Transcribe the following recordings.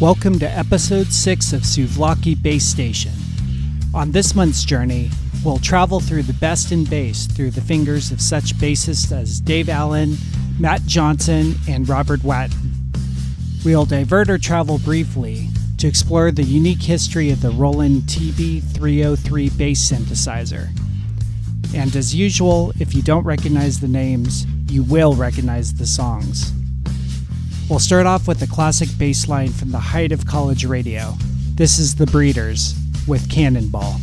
Welcome to episode 6 of Souvlaki Bass Station. On this month's journey, we'll travel through the best in bass through the fingers of such bassists as Dave Allen, Matt Johnson, and Robert Watton. We'll divert our travel briefly to explore the unique history of the Roland TB303 bass synthesizer. And as usual, if you don't recognize the names, you will recognize the songs. We'll start off with a classic bass line from the height of college radio. This is The Breeders with Cannonball.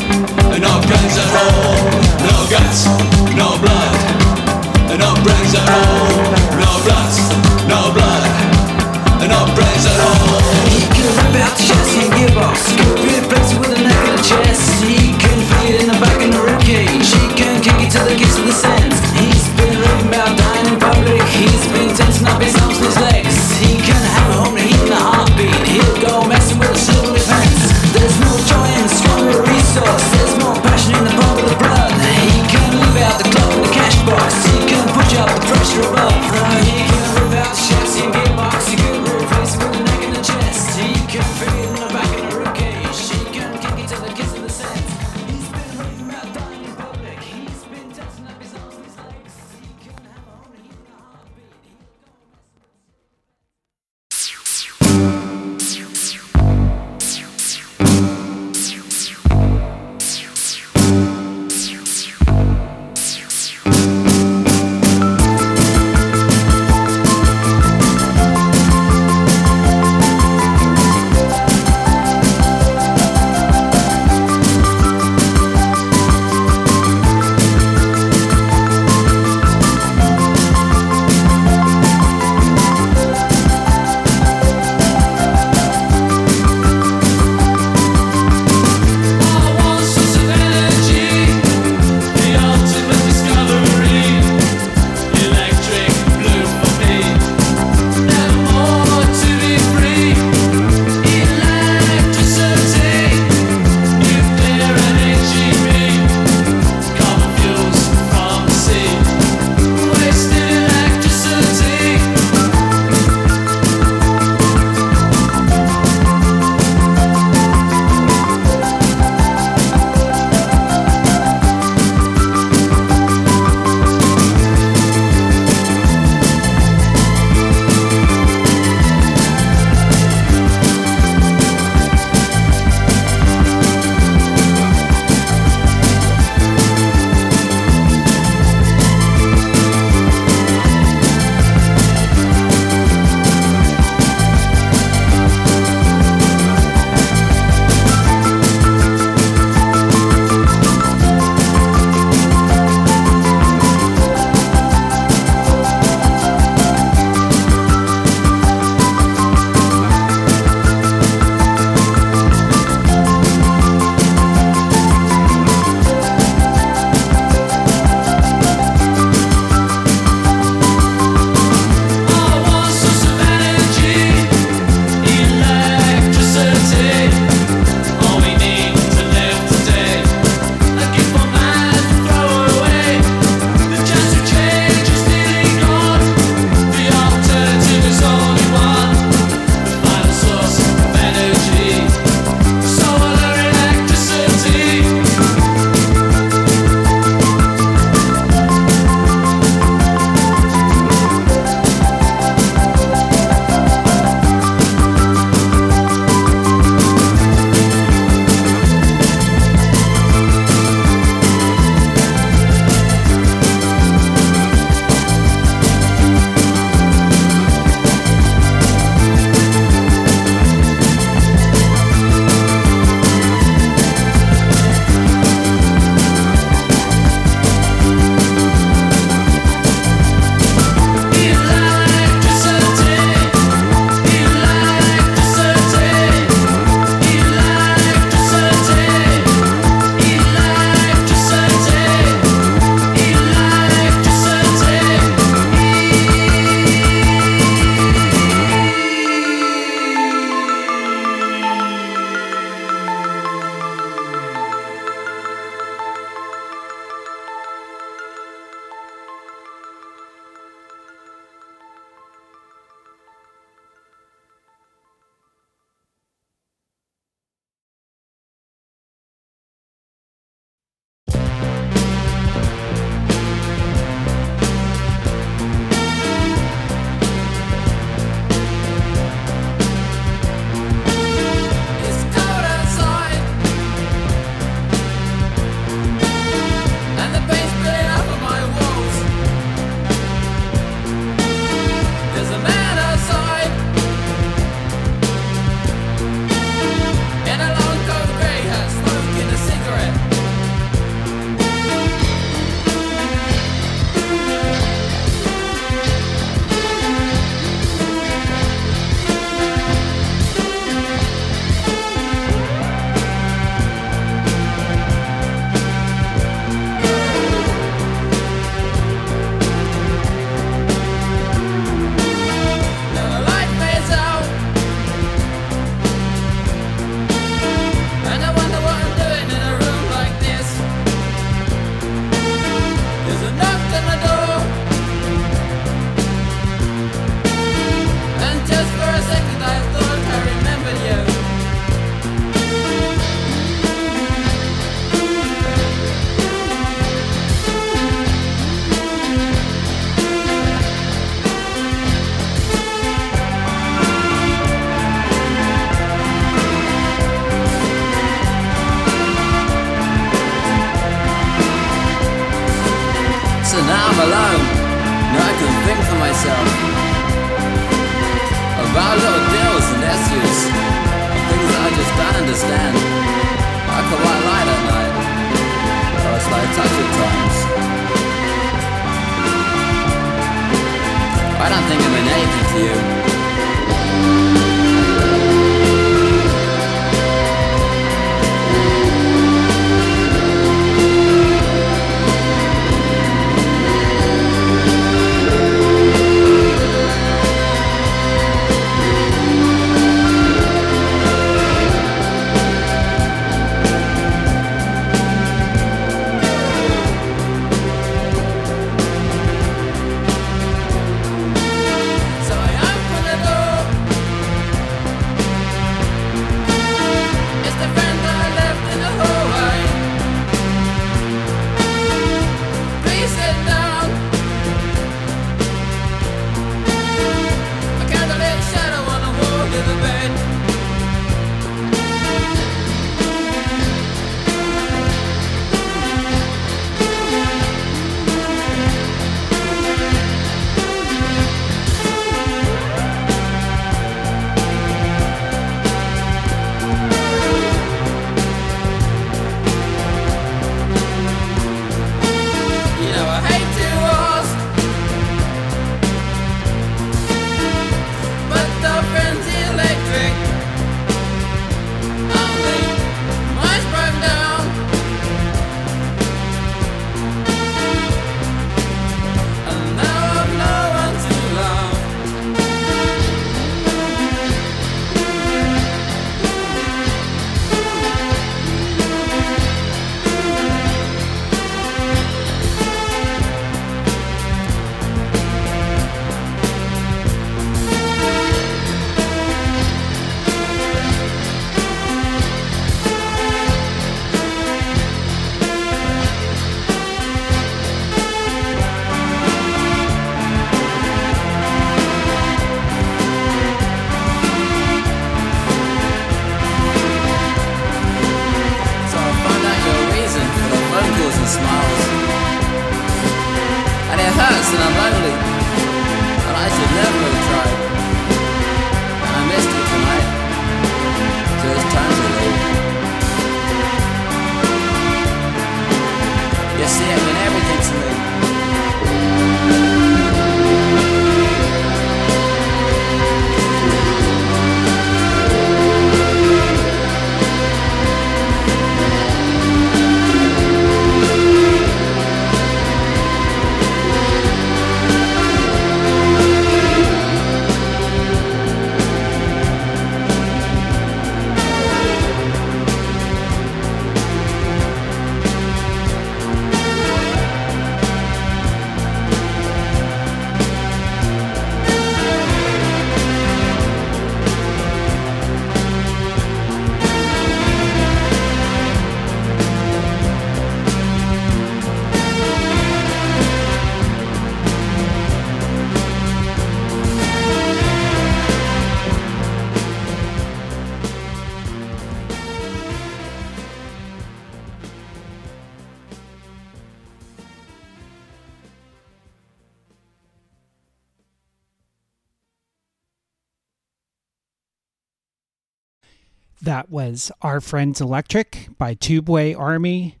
Was Are Friends Electric by Tubeway Army,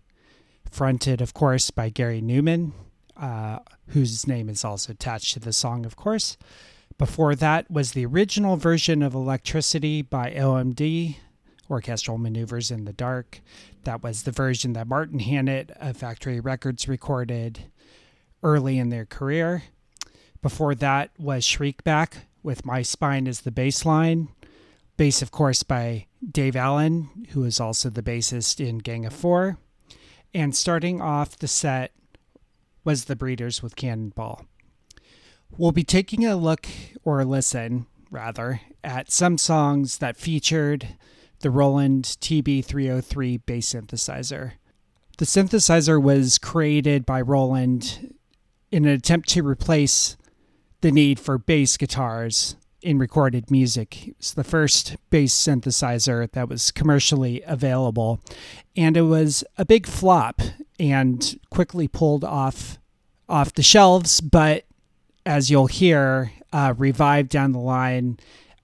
fronted, of course, by Gary Numan, uh, whose name is also attached to the song, of course. Before that was the original version of Electricity by OMD, Orchestral Maneuvers in the Dark. That was the version that Martin Hannett of Factory Records recorded early in their career. Before that was Shriekback with My Spine as the bass Bass, of course, by Dave Allen, who is also the bassist in Gang of Four. And starting off the set was The Breeders with Cannonball. We'll be taking a look, or listen, rather, at some songs that featured the Roland TB303 bass synthesizer. The synthesizer was created by Roland in an attempt to replace the need for bass guitars in recorded music. It was the first bass synthesizer that was commercially available. And it was a big flop and quickly pulled off off the shelves, but as you'll hear, uh, revived down the line,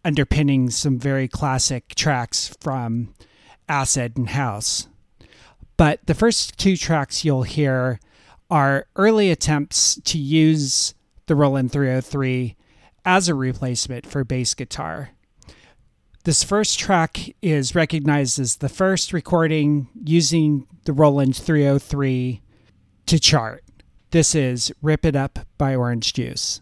underpinning some very classic tracks from Acid and House. But the first two tracks you'll hear are early attempts to use the Roland 303 as a replacement for bass guitar. This first track is recognized as the first recording using the Roland 303 to chart. This is Rip It Up by Orange Juice.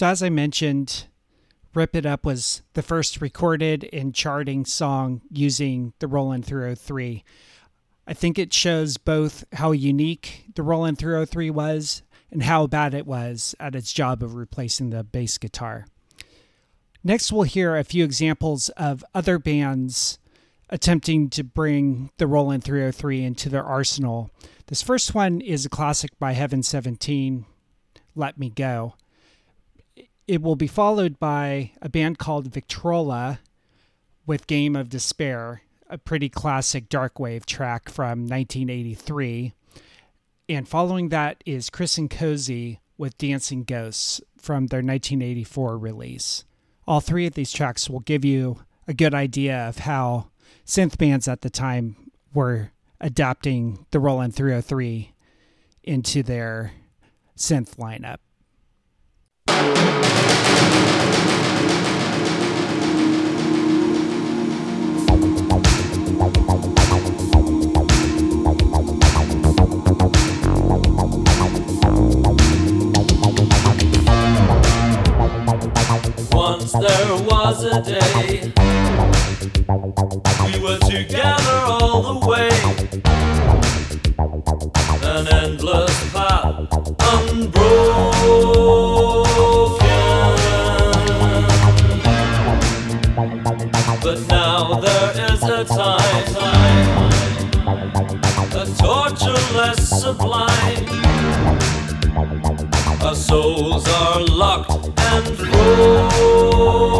So, as I mentioned, Rip It Up was the first recorded and charting song using the Roland 303. I think it shows both how unique the Roland 303 was and how bad it was at its job of replacing the bass guitar. Next, we'll hear a few examples of other bands attempting to bring the Roland 303 into their arsenal. This first one is a classic by Heaven 17, Let Me Go. It will be followed by a band called Victrola with Game of Despair, a pretty classic dark wave track from 1983. And following that is Chris and Cosey with Dancing Ghosts from their 1984 release. All three of these tracks will give you a good idea of how synth bands at the time were adapting the Roland 303 into their synth lineup. An endless path, unbroken. But now there is a time, a tortureless sublime. Our souls are locked and frozen.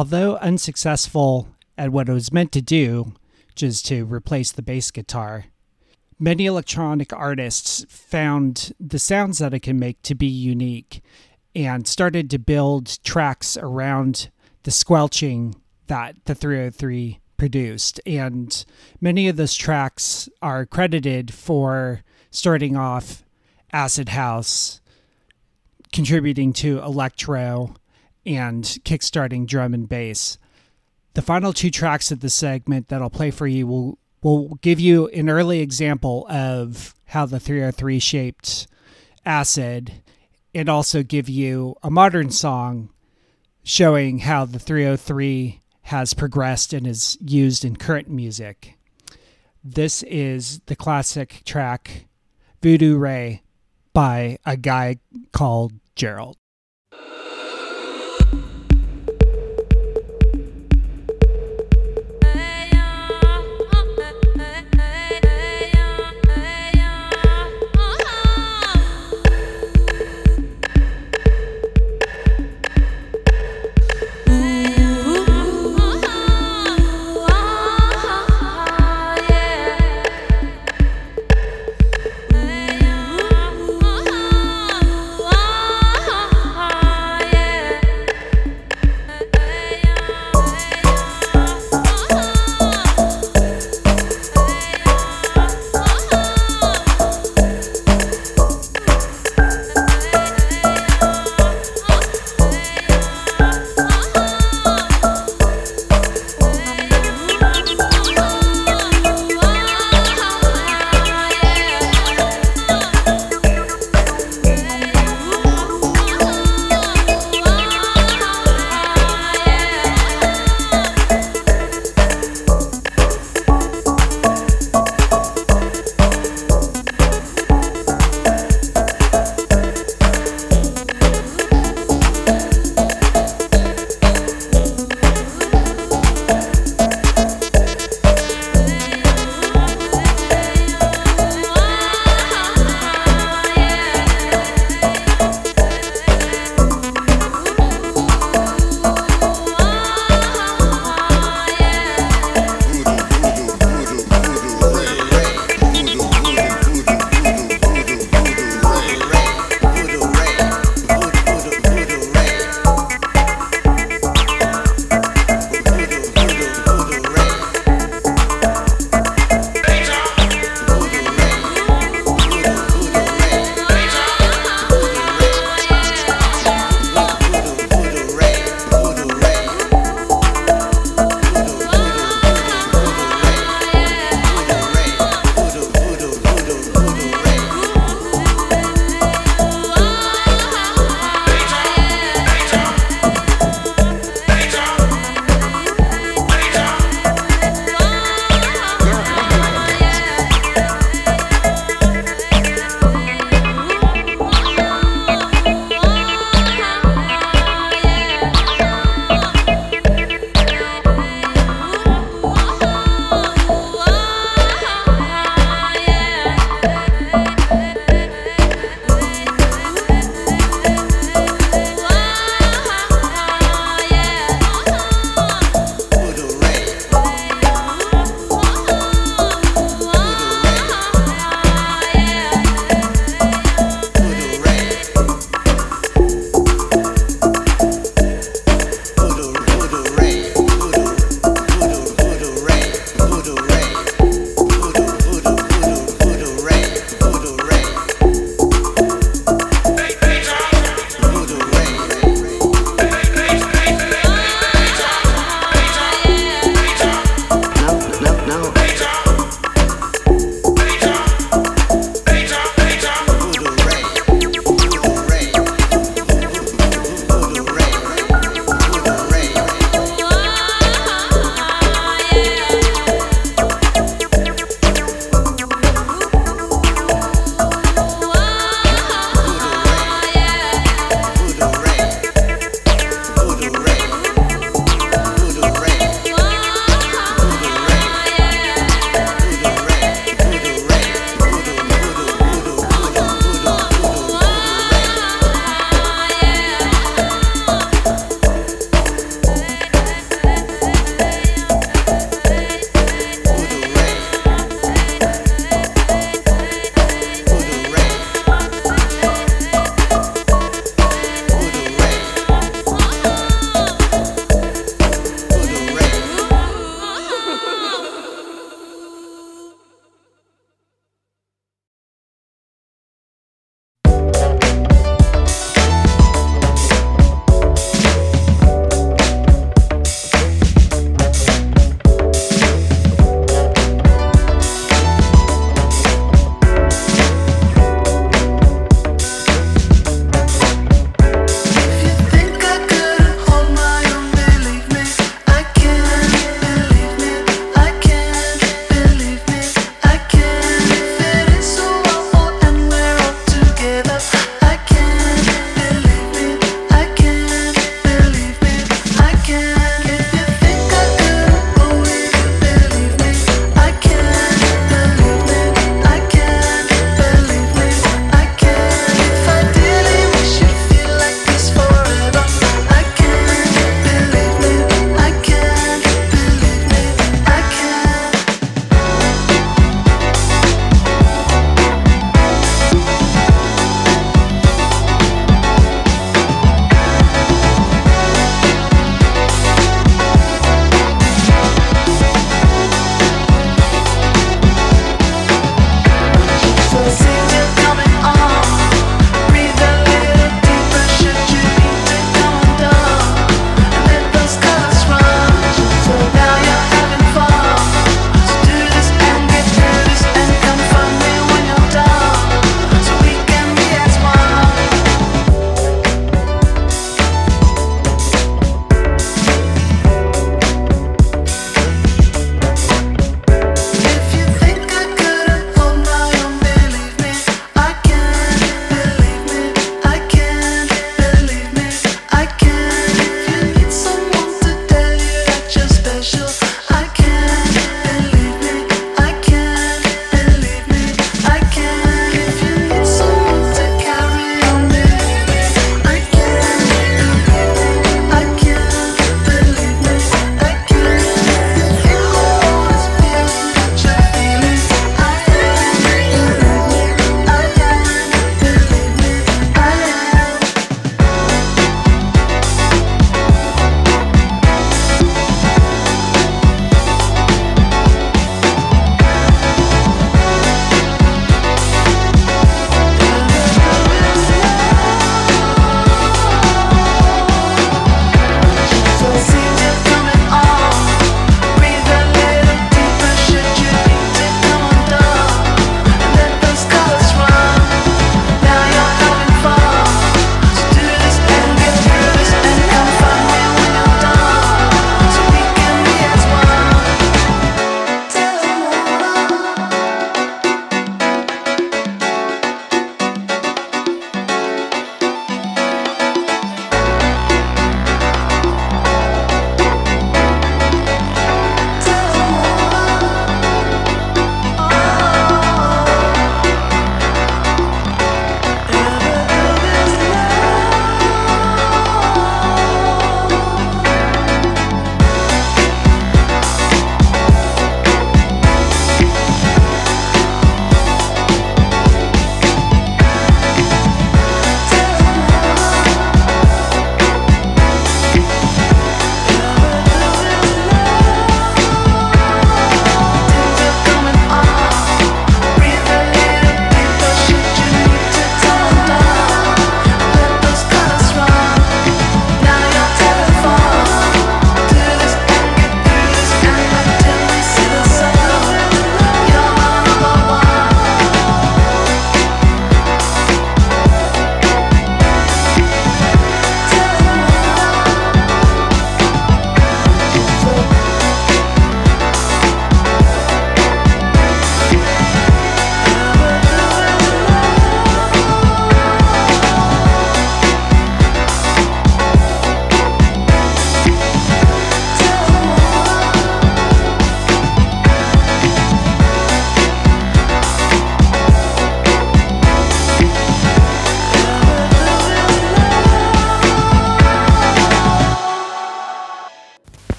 Although unsuccessful at what it was meant to do, which is to replace the bass guitar, many electronic artists found the sounds that it can make to be unique and started to build tracks around the squelching that the 303 produced. And many of those tracks are credited for starting off acid house, contributing to electro, and kickstarting drum and bass. The final two tracks of the segment that I'll play for you will will give you an early example of how the 303 shaped acid and also give you a modern song showing how the 303 has progressed and is used in current music. This is the classic track Voodoo Ray by a guy called Gerald.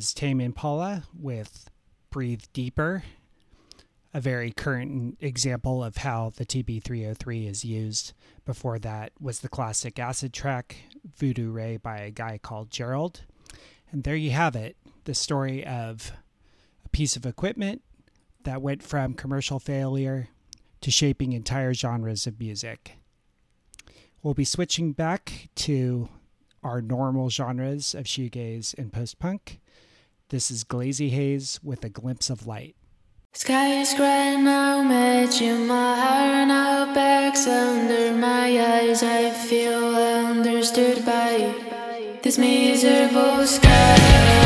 Was Tame Impala with Breathe Deeper, a very current example of how the TB303 is used. Before that was the classic acid track, Voodoo Ray by a guy called Gerald. And there you have it the story of a piece of equipment that went from commercial failure to shaping entire genres of music. We'll be switching back to our normal genres of shoegaze and post punk. This is Glazy Haze with a glimpse of light. Sky is gray now, matching my hair now, bags under my eyes. I feel understood by this miserable sky.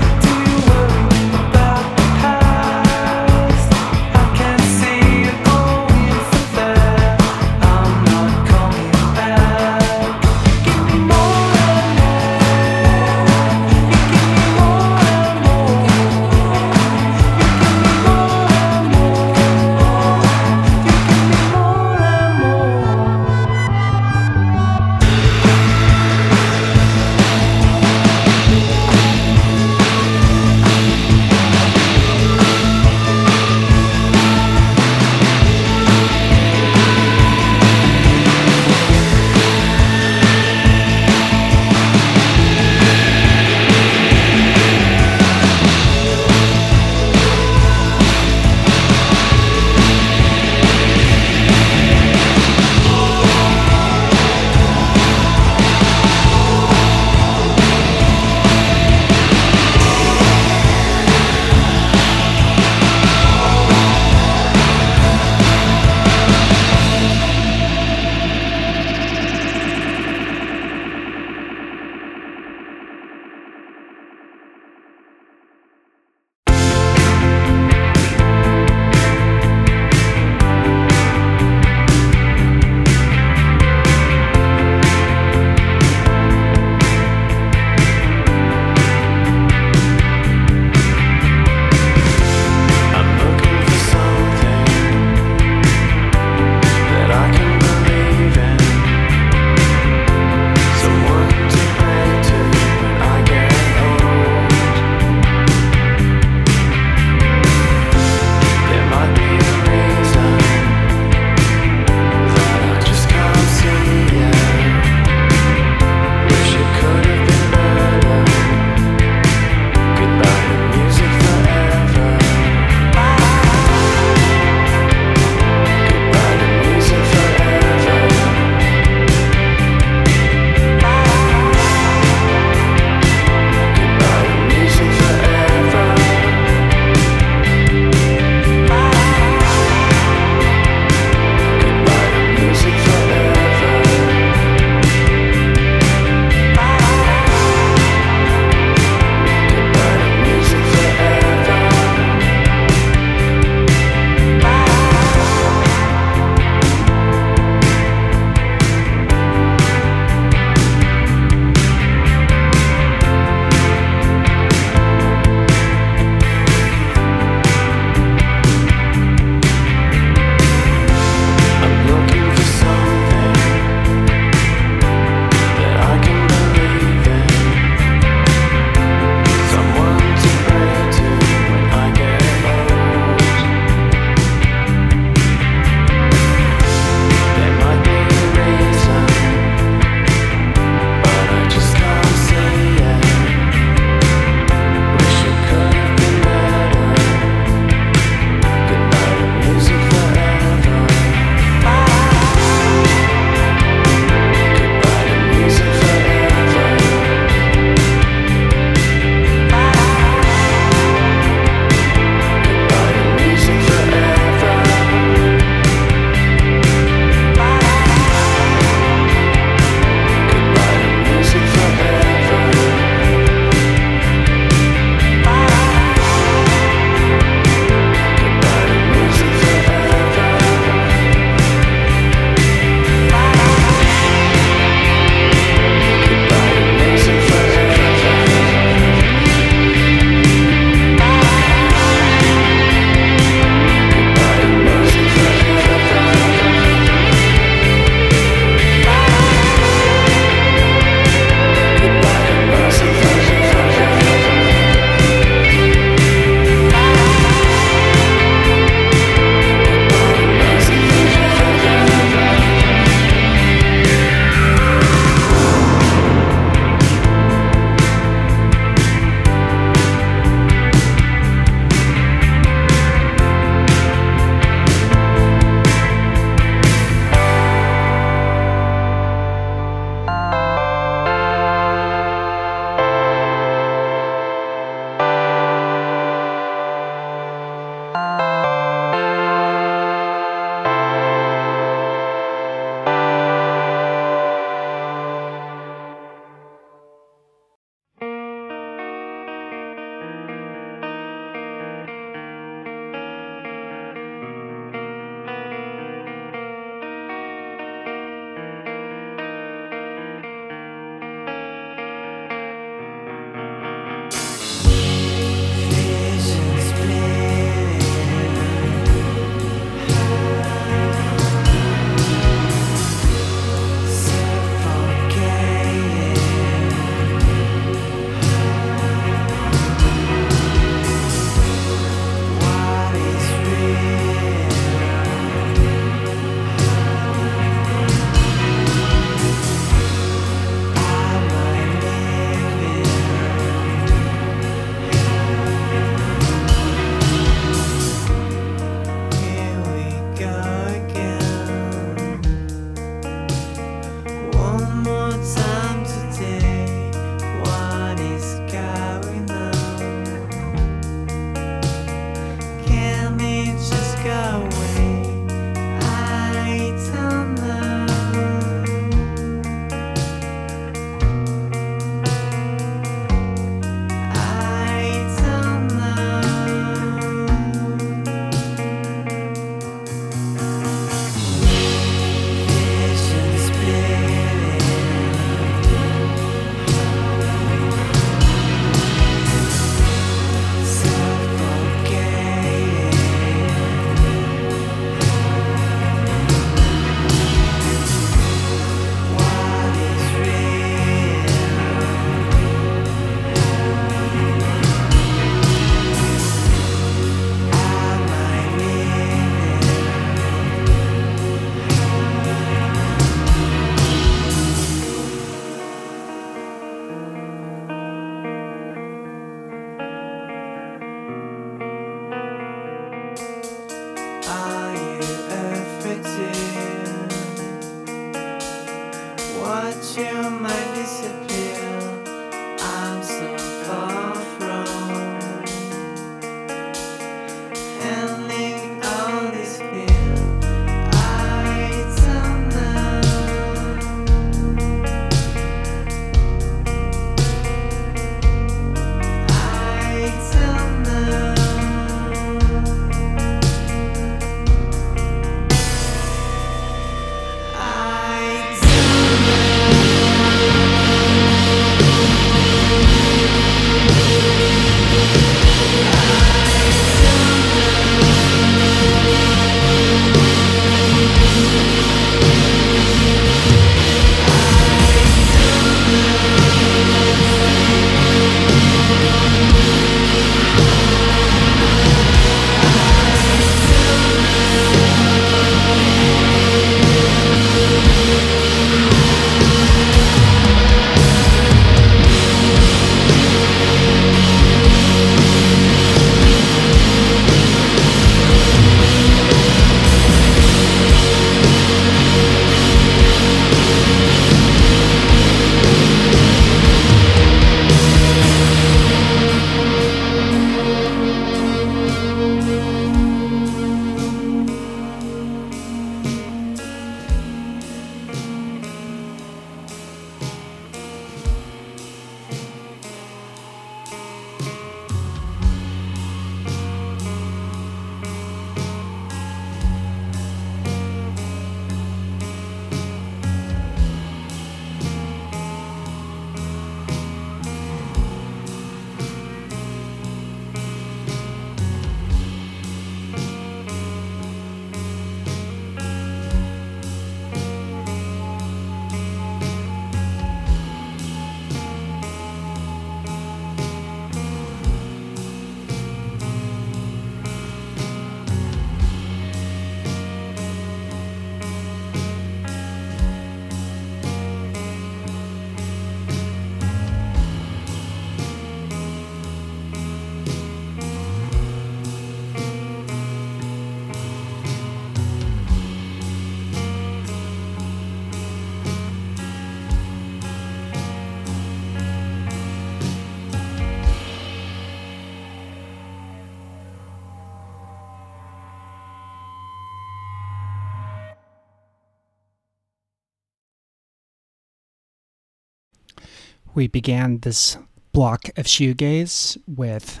We began this block of shoegaze with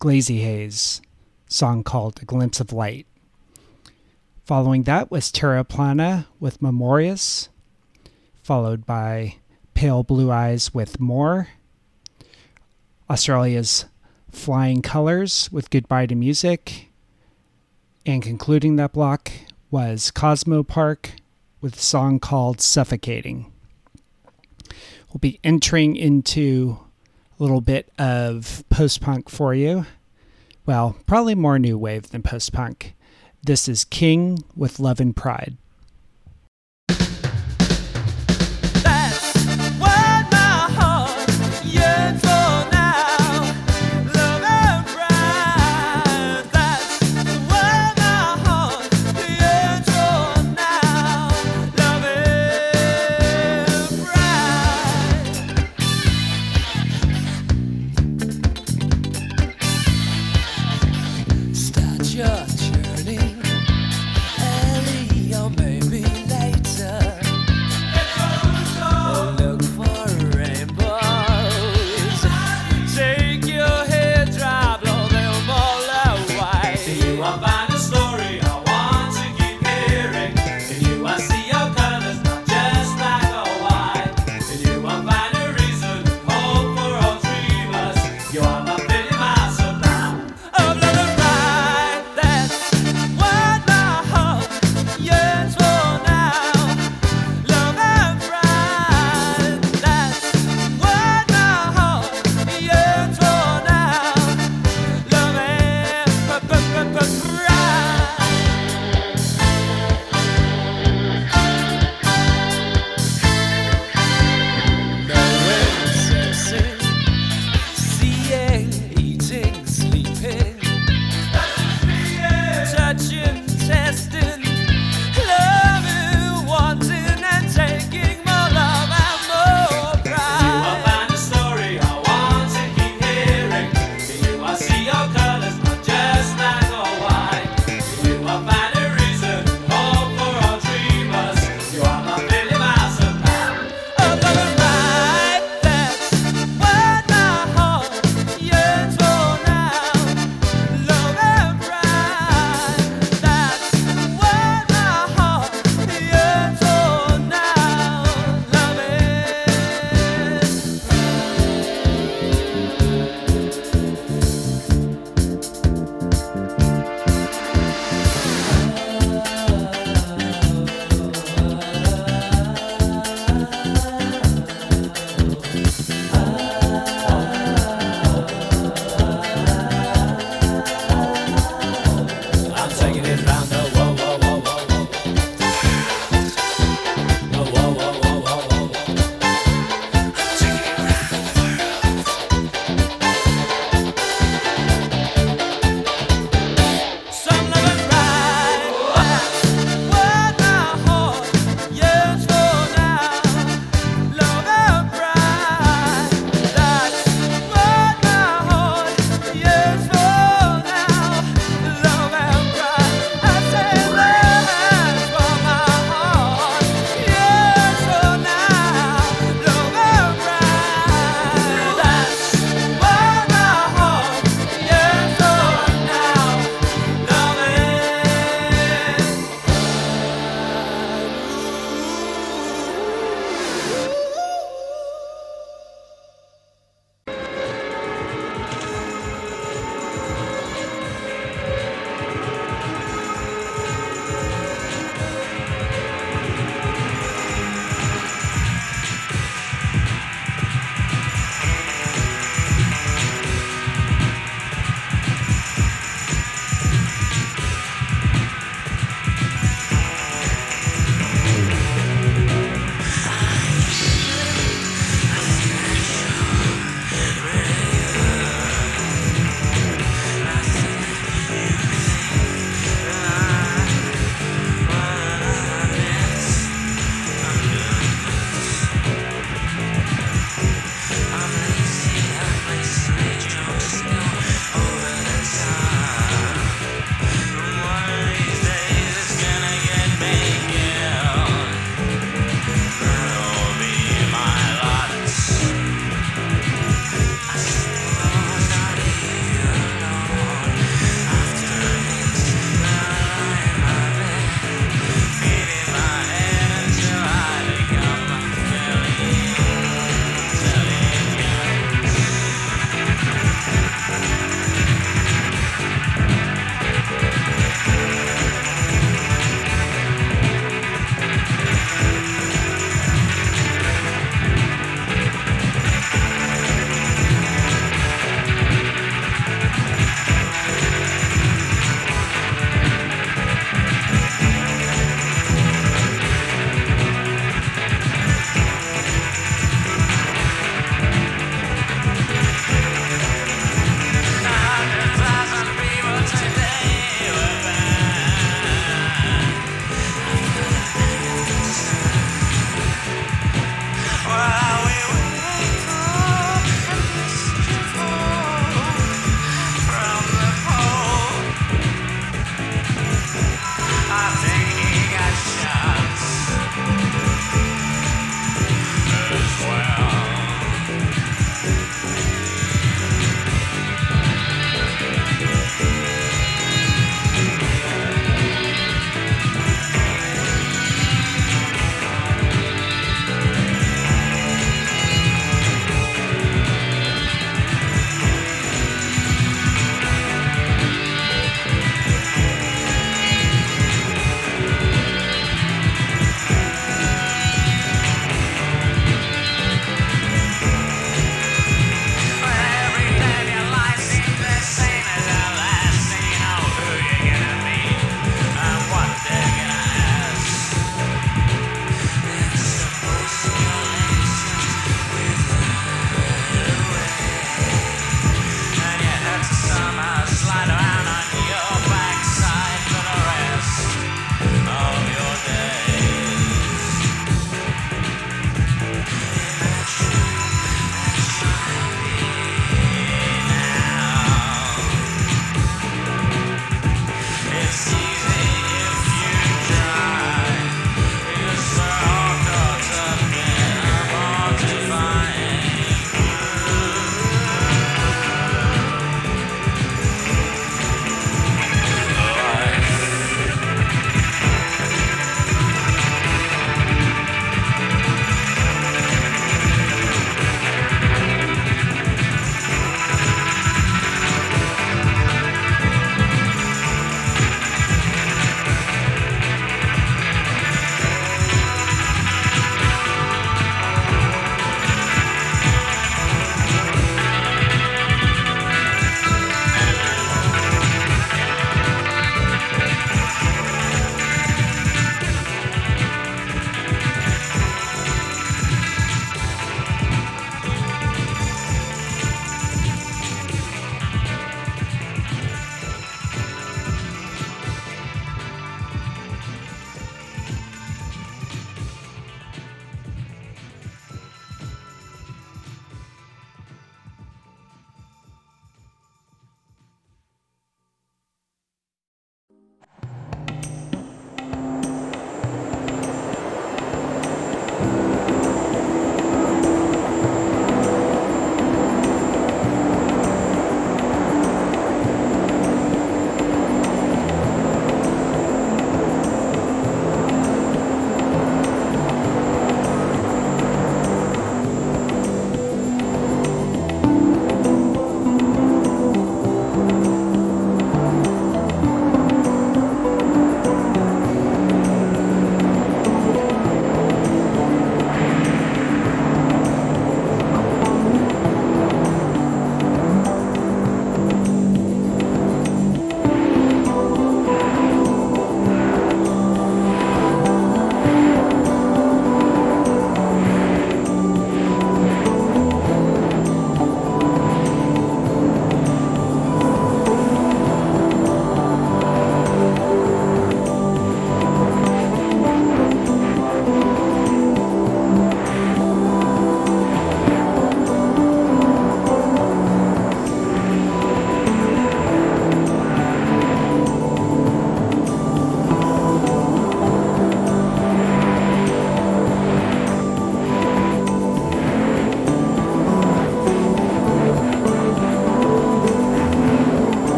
Glazyhaze, song called A Glimpse of Light. Following that was terraplana with Memórias, followed by Pale Blue Eyes with More, Australia's Flyying Colours with Goodbye to Music, and concluding that block was Cosmopaark with a song called Suffocating. We'll be entering into a little bit of post punk for you. Well, probably more new wave than post punk. This is King with Love and Pride.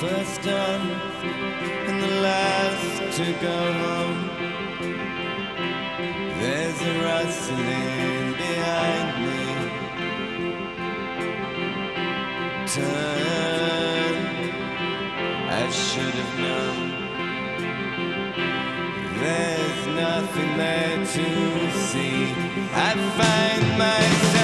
First on and the last to go home. There's a rustling behind me. Turn. I should have known. There's nothing there to see. I find myself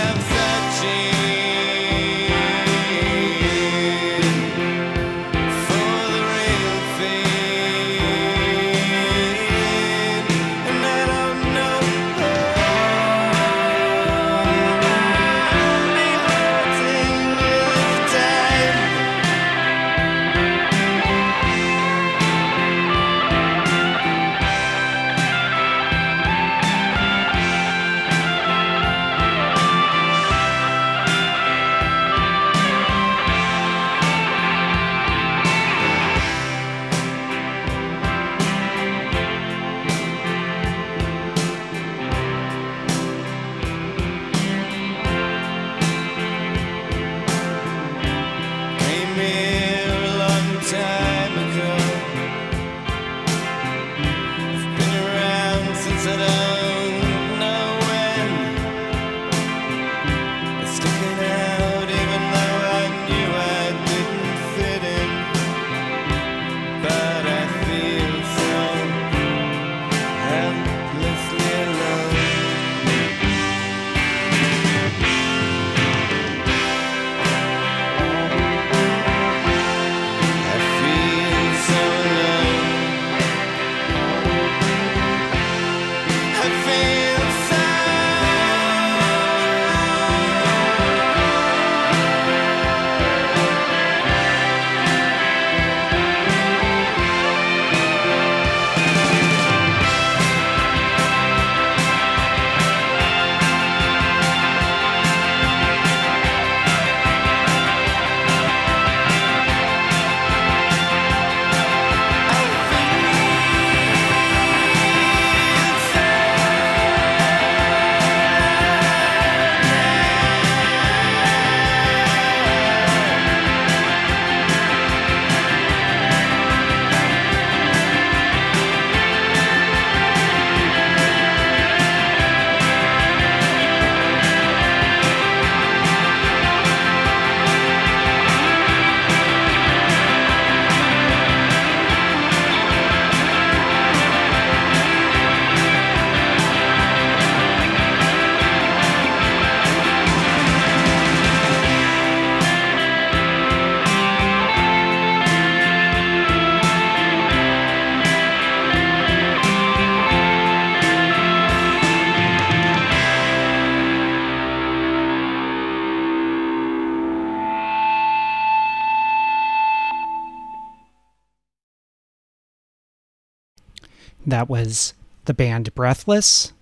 That was the band Breathless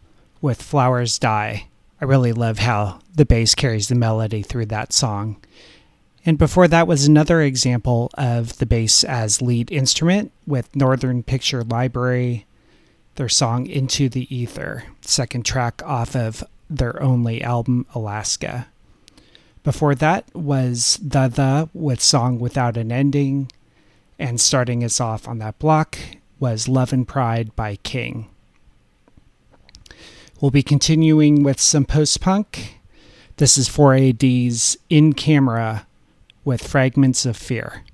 with Flowers Die. I really love how the bass carries the melody through that song. And before that was another example of the bass as lead instrument with Northern Picture Library, their song Into the Ether, second track off of their only album Alaska. Before that was The The with Song Without an Ending, and starting us off on that block was Love and Pride by King. We'll be continuing with some post punk. This is 4AD's In Camera with Fragments of Fear.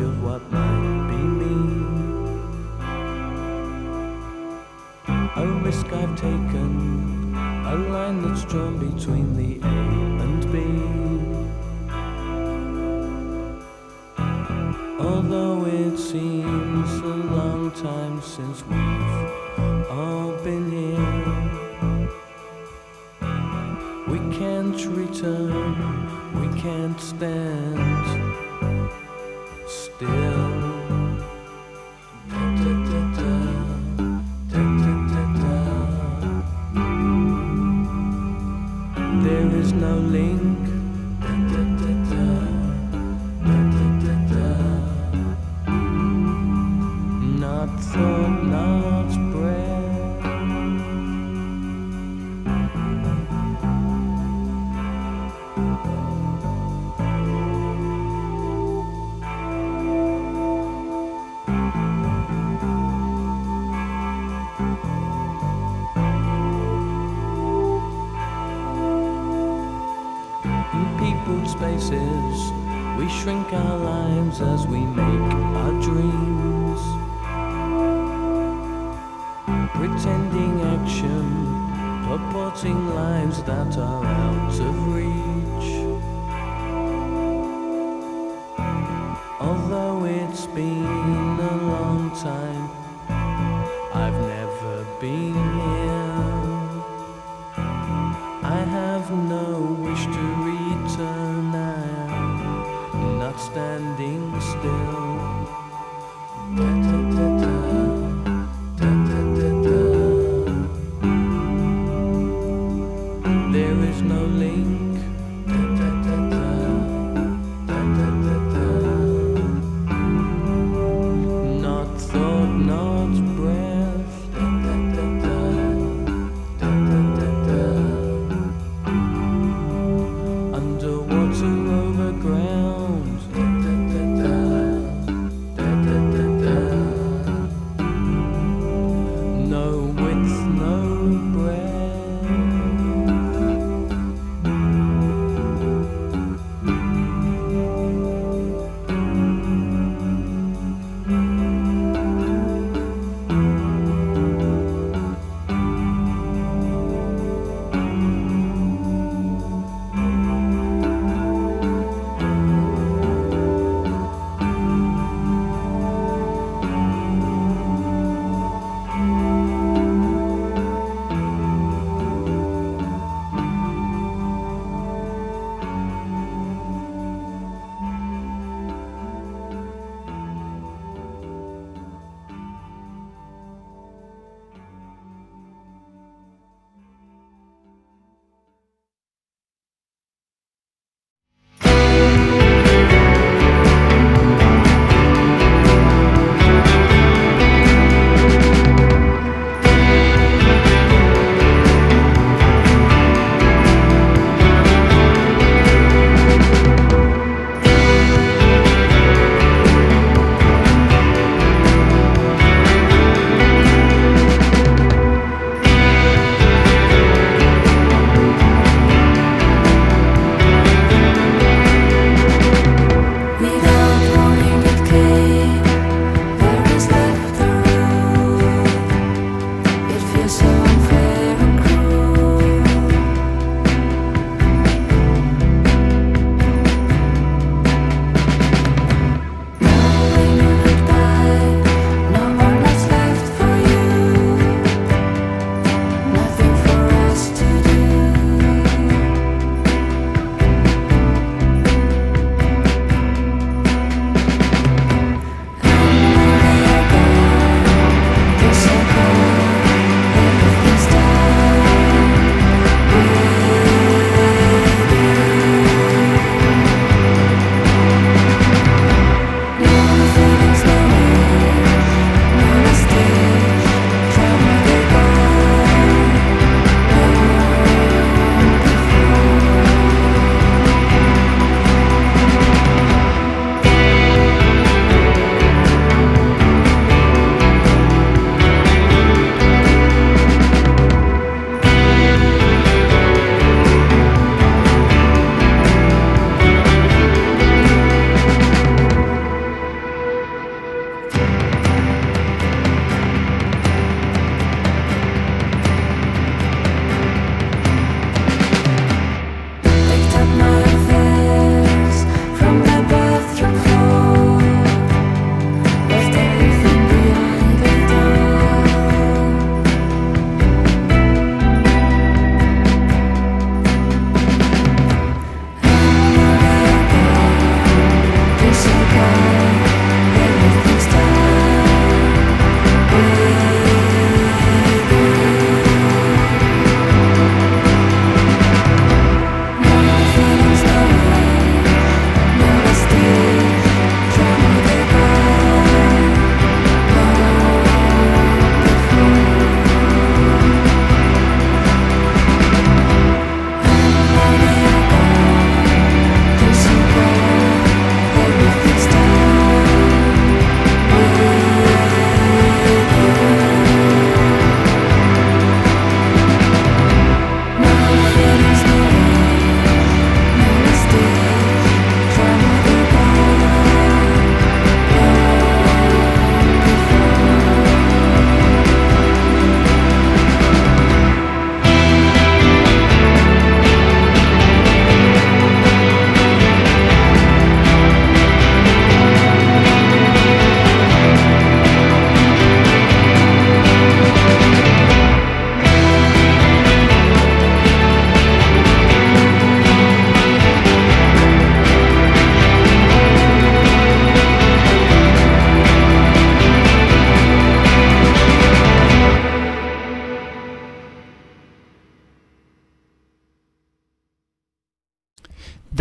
of what might be me. A risk I've taken, a line that's drawn between the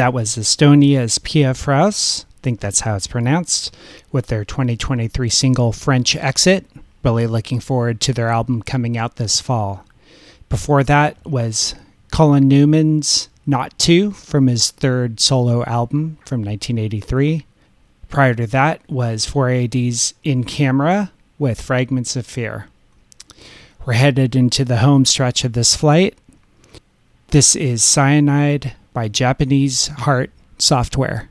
That was Estonia's Pia I think that's how it's pronounced, with their 2023 single French Exit. Really looking forward to their album coming out this fall. Before that was Colin Newman's Not To from his third solo album from 1983. Prior to that was 4AD's In Camera with Fragments of Fear. We're headed into the home stretch of this flight. This is Cyanide by Japanese Heart Software.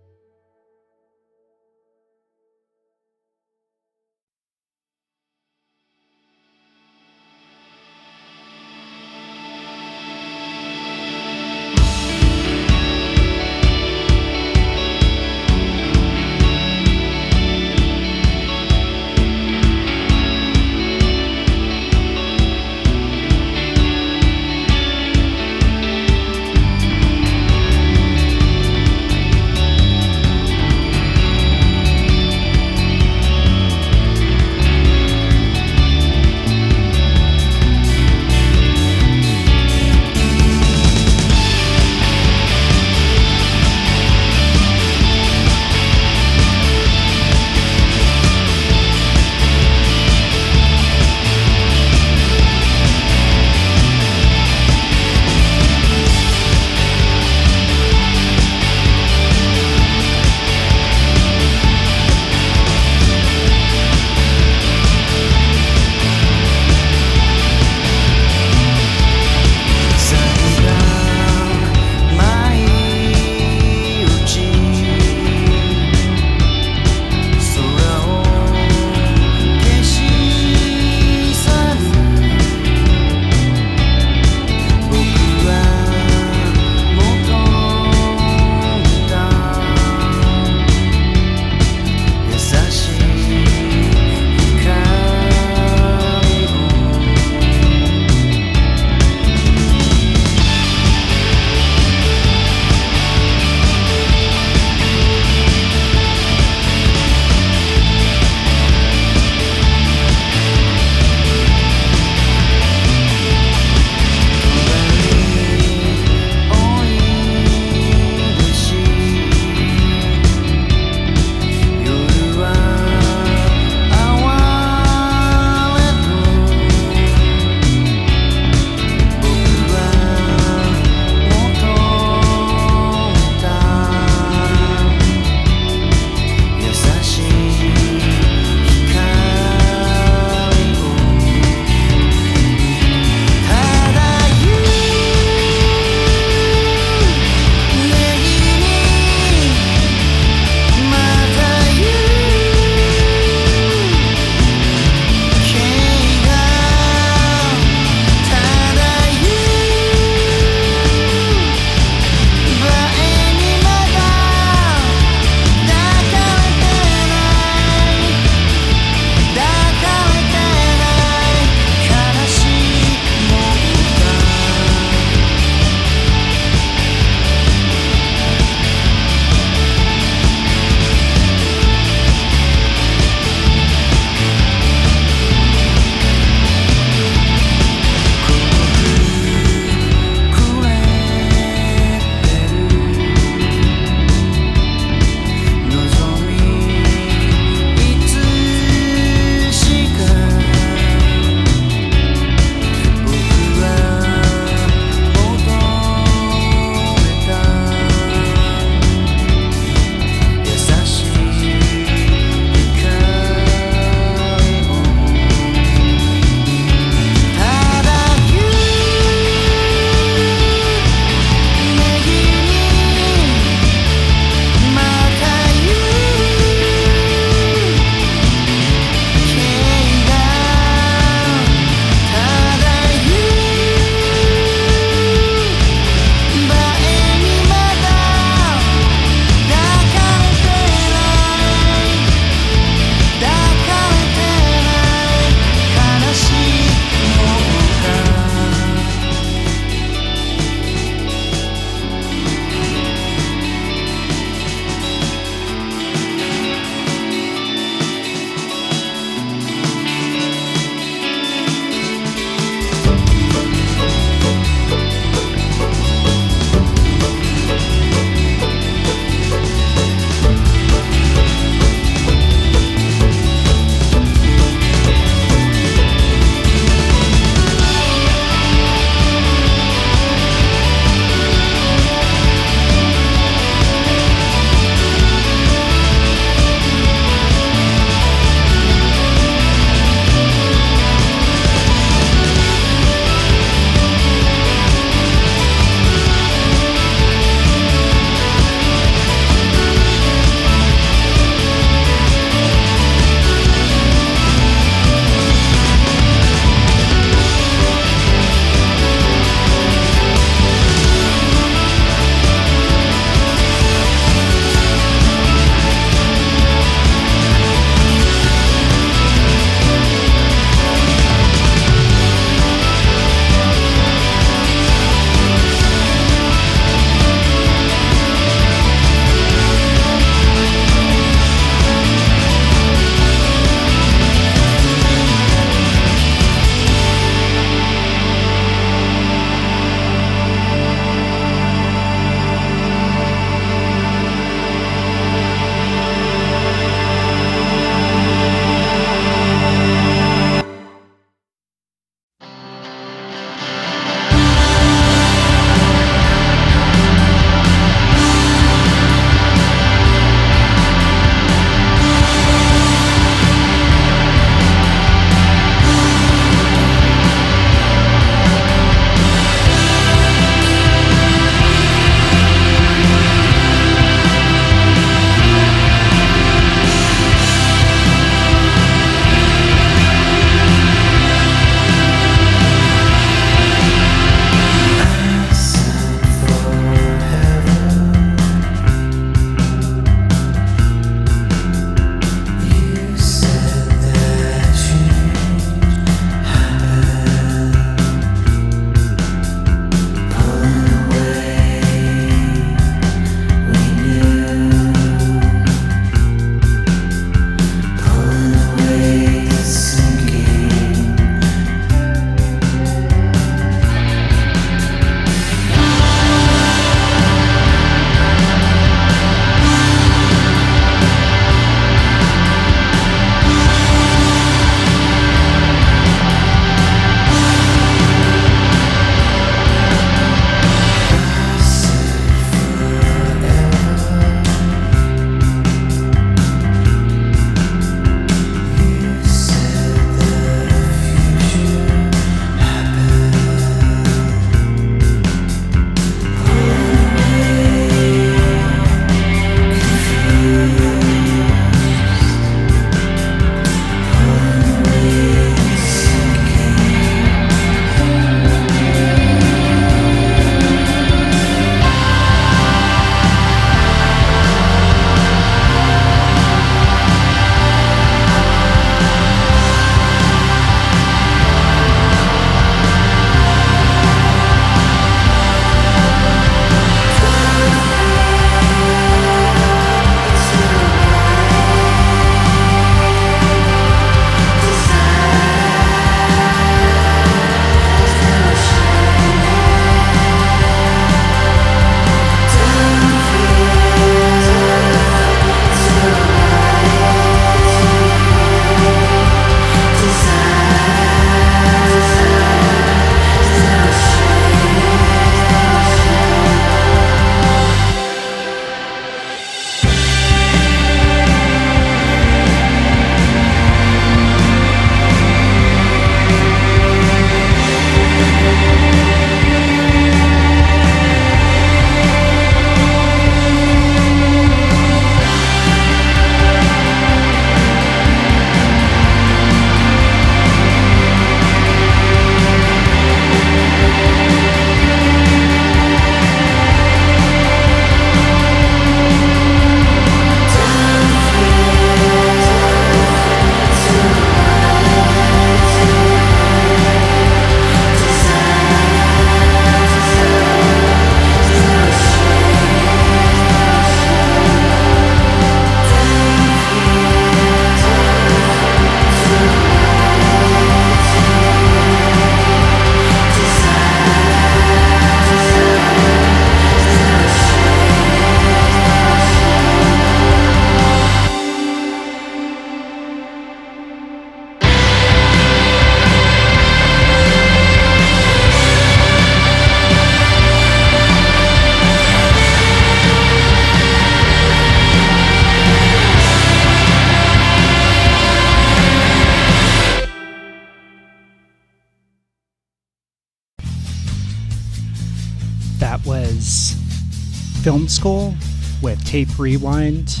Tape Rewind.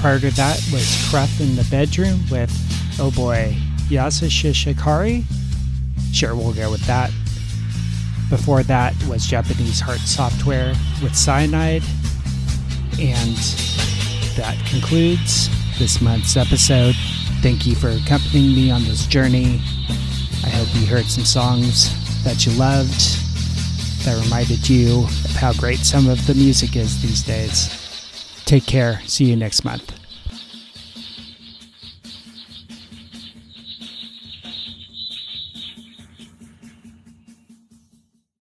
Prior to that was Cruyff in the Bedroom with, oh boy, Yasa Shishikari. Sure, we'll go with that. Before that was Japanese Heart Software with Cyanide. And that concludes this month's episode. Thank you for accompanying me on this journey. I hope you heard some songs that you loved, that reminded you of how great some of the music is these days. Take care. See you next month.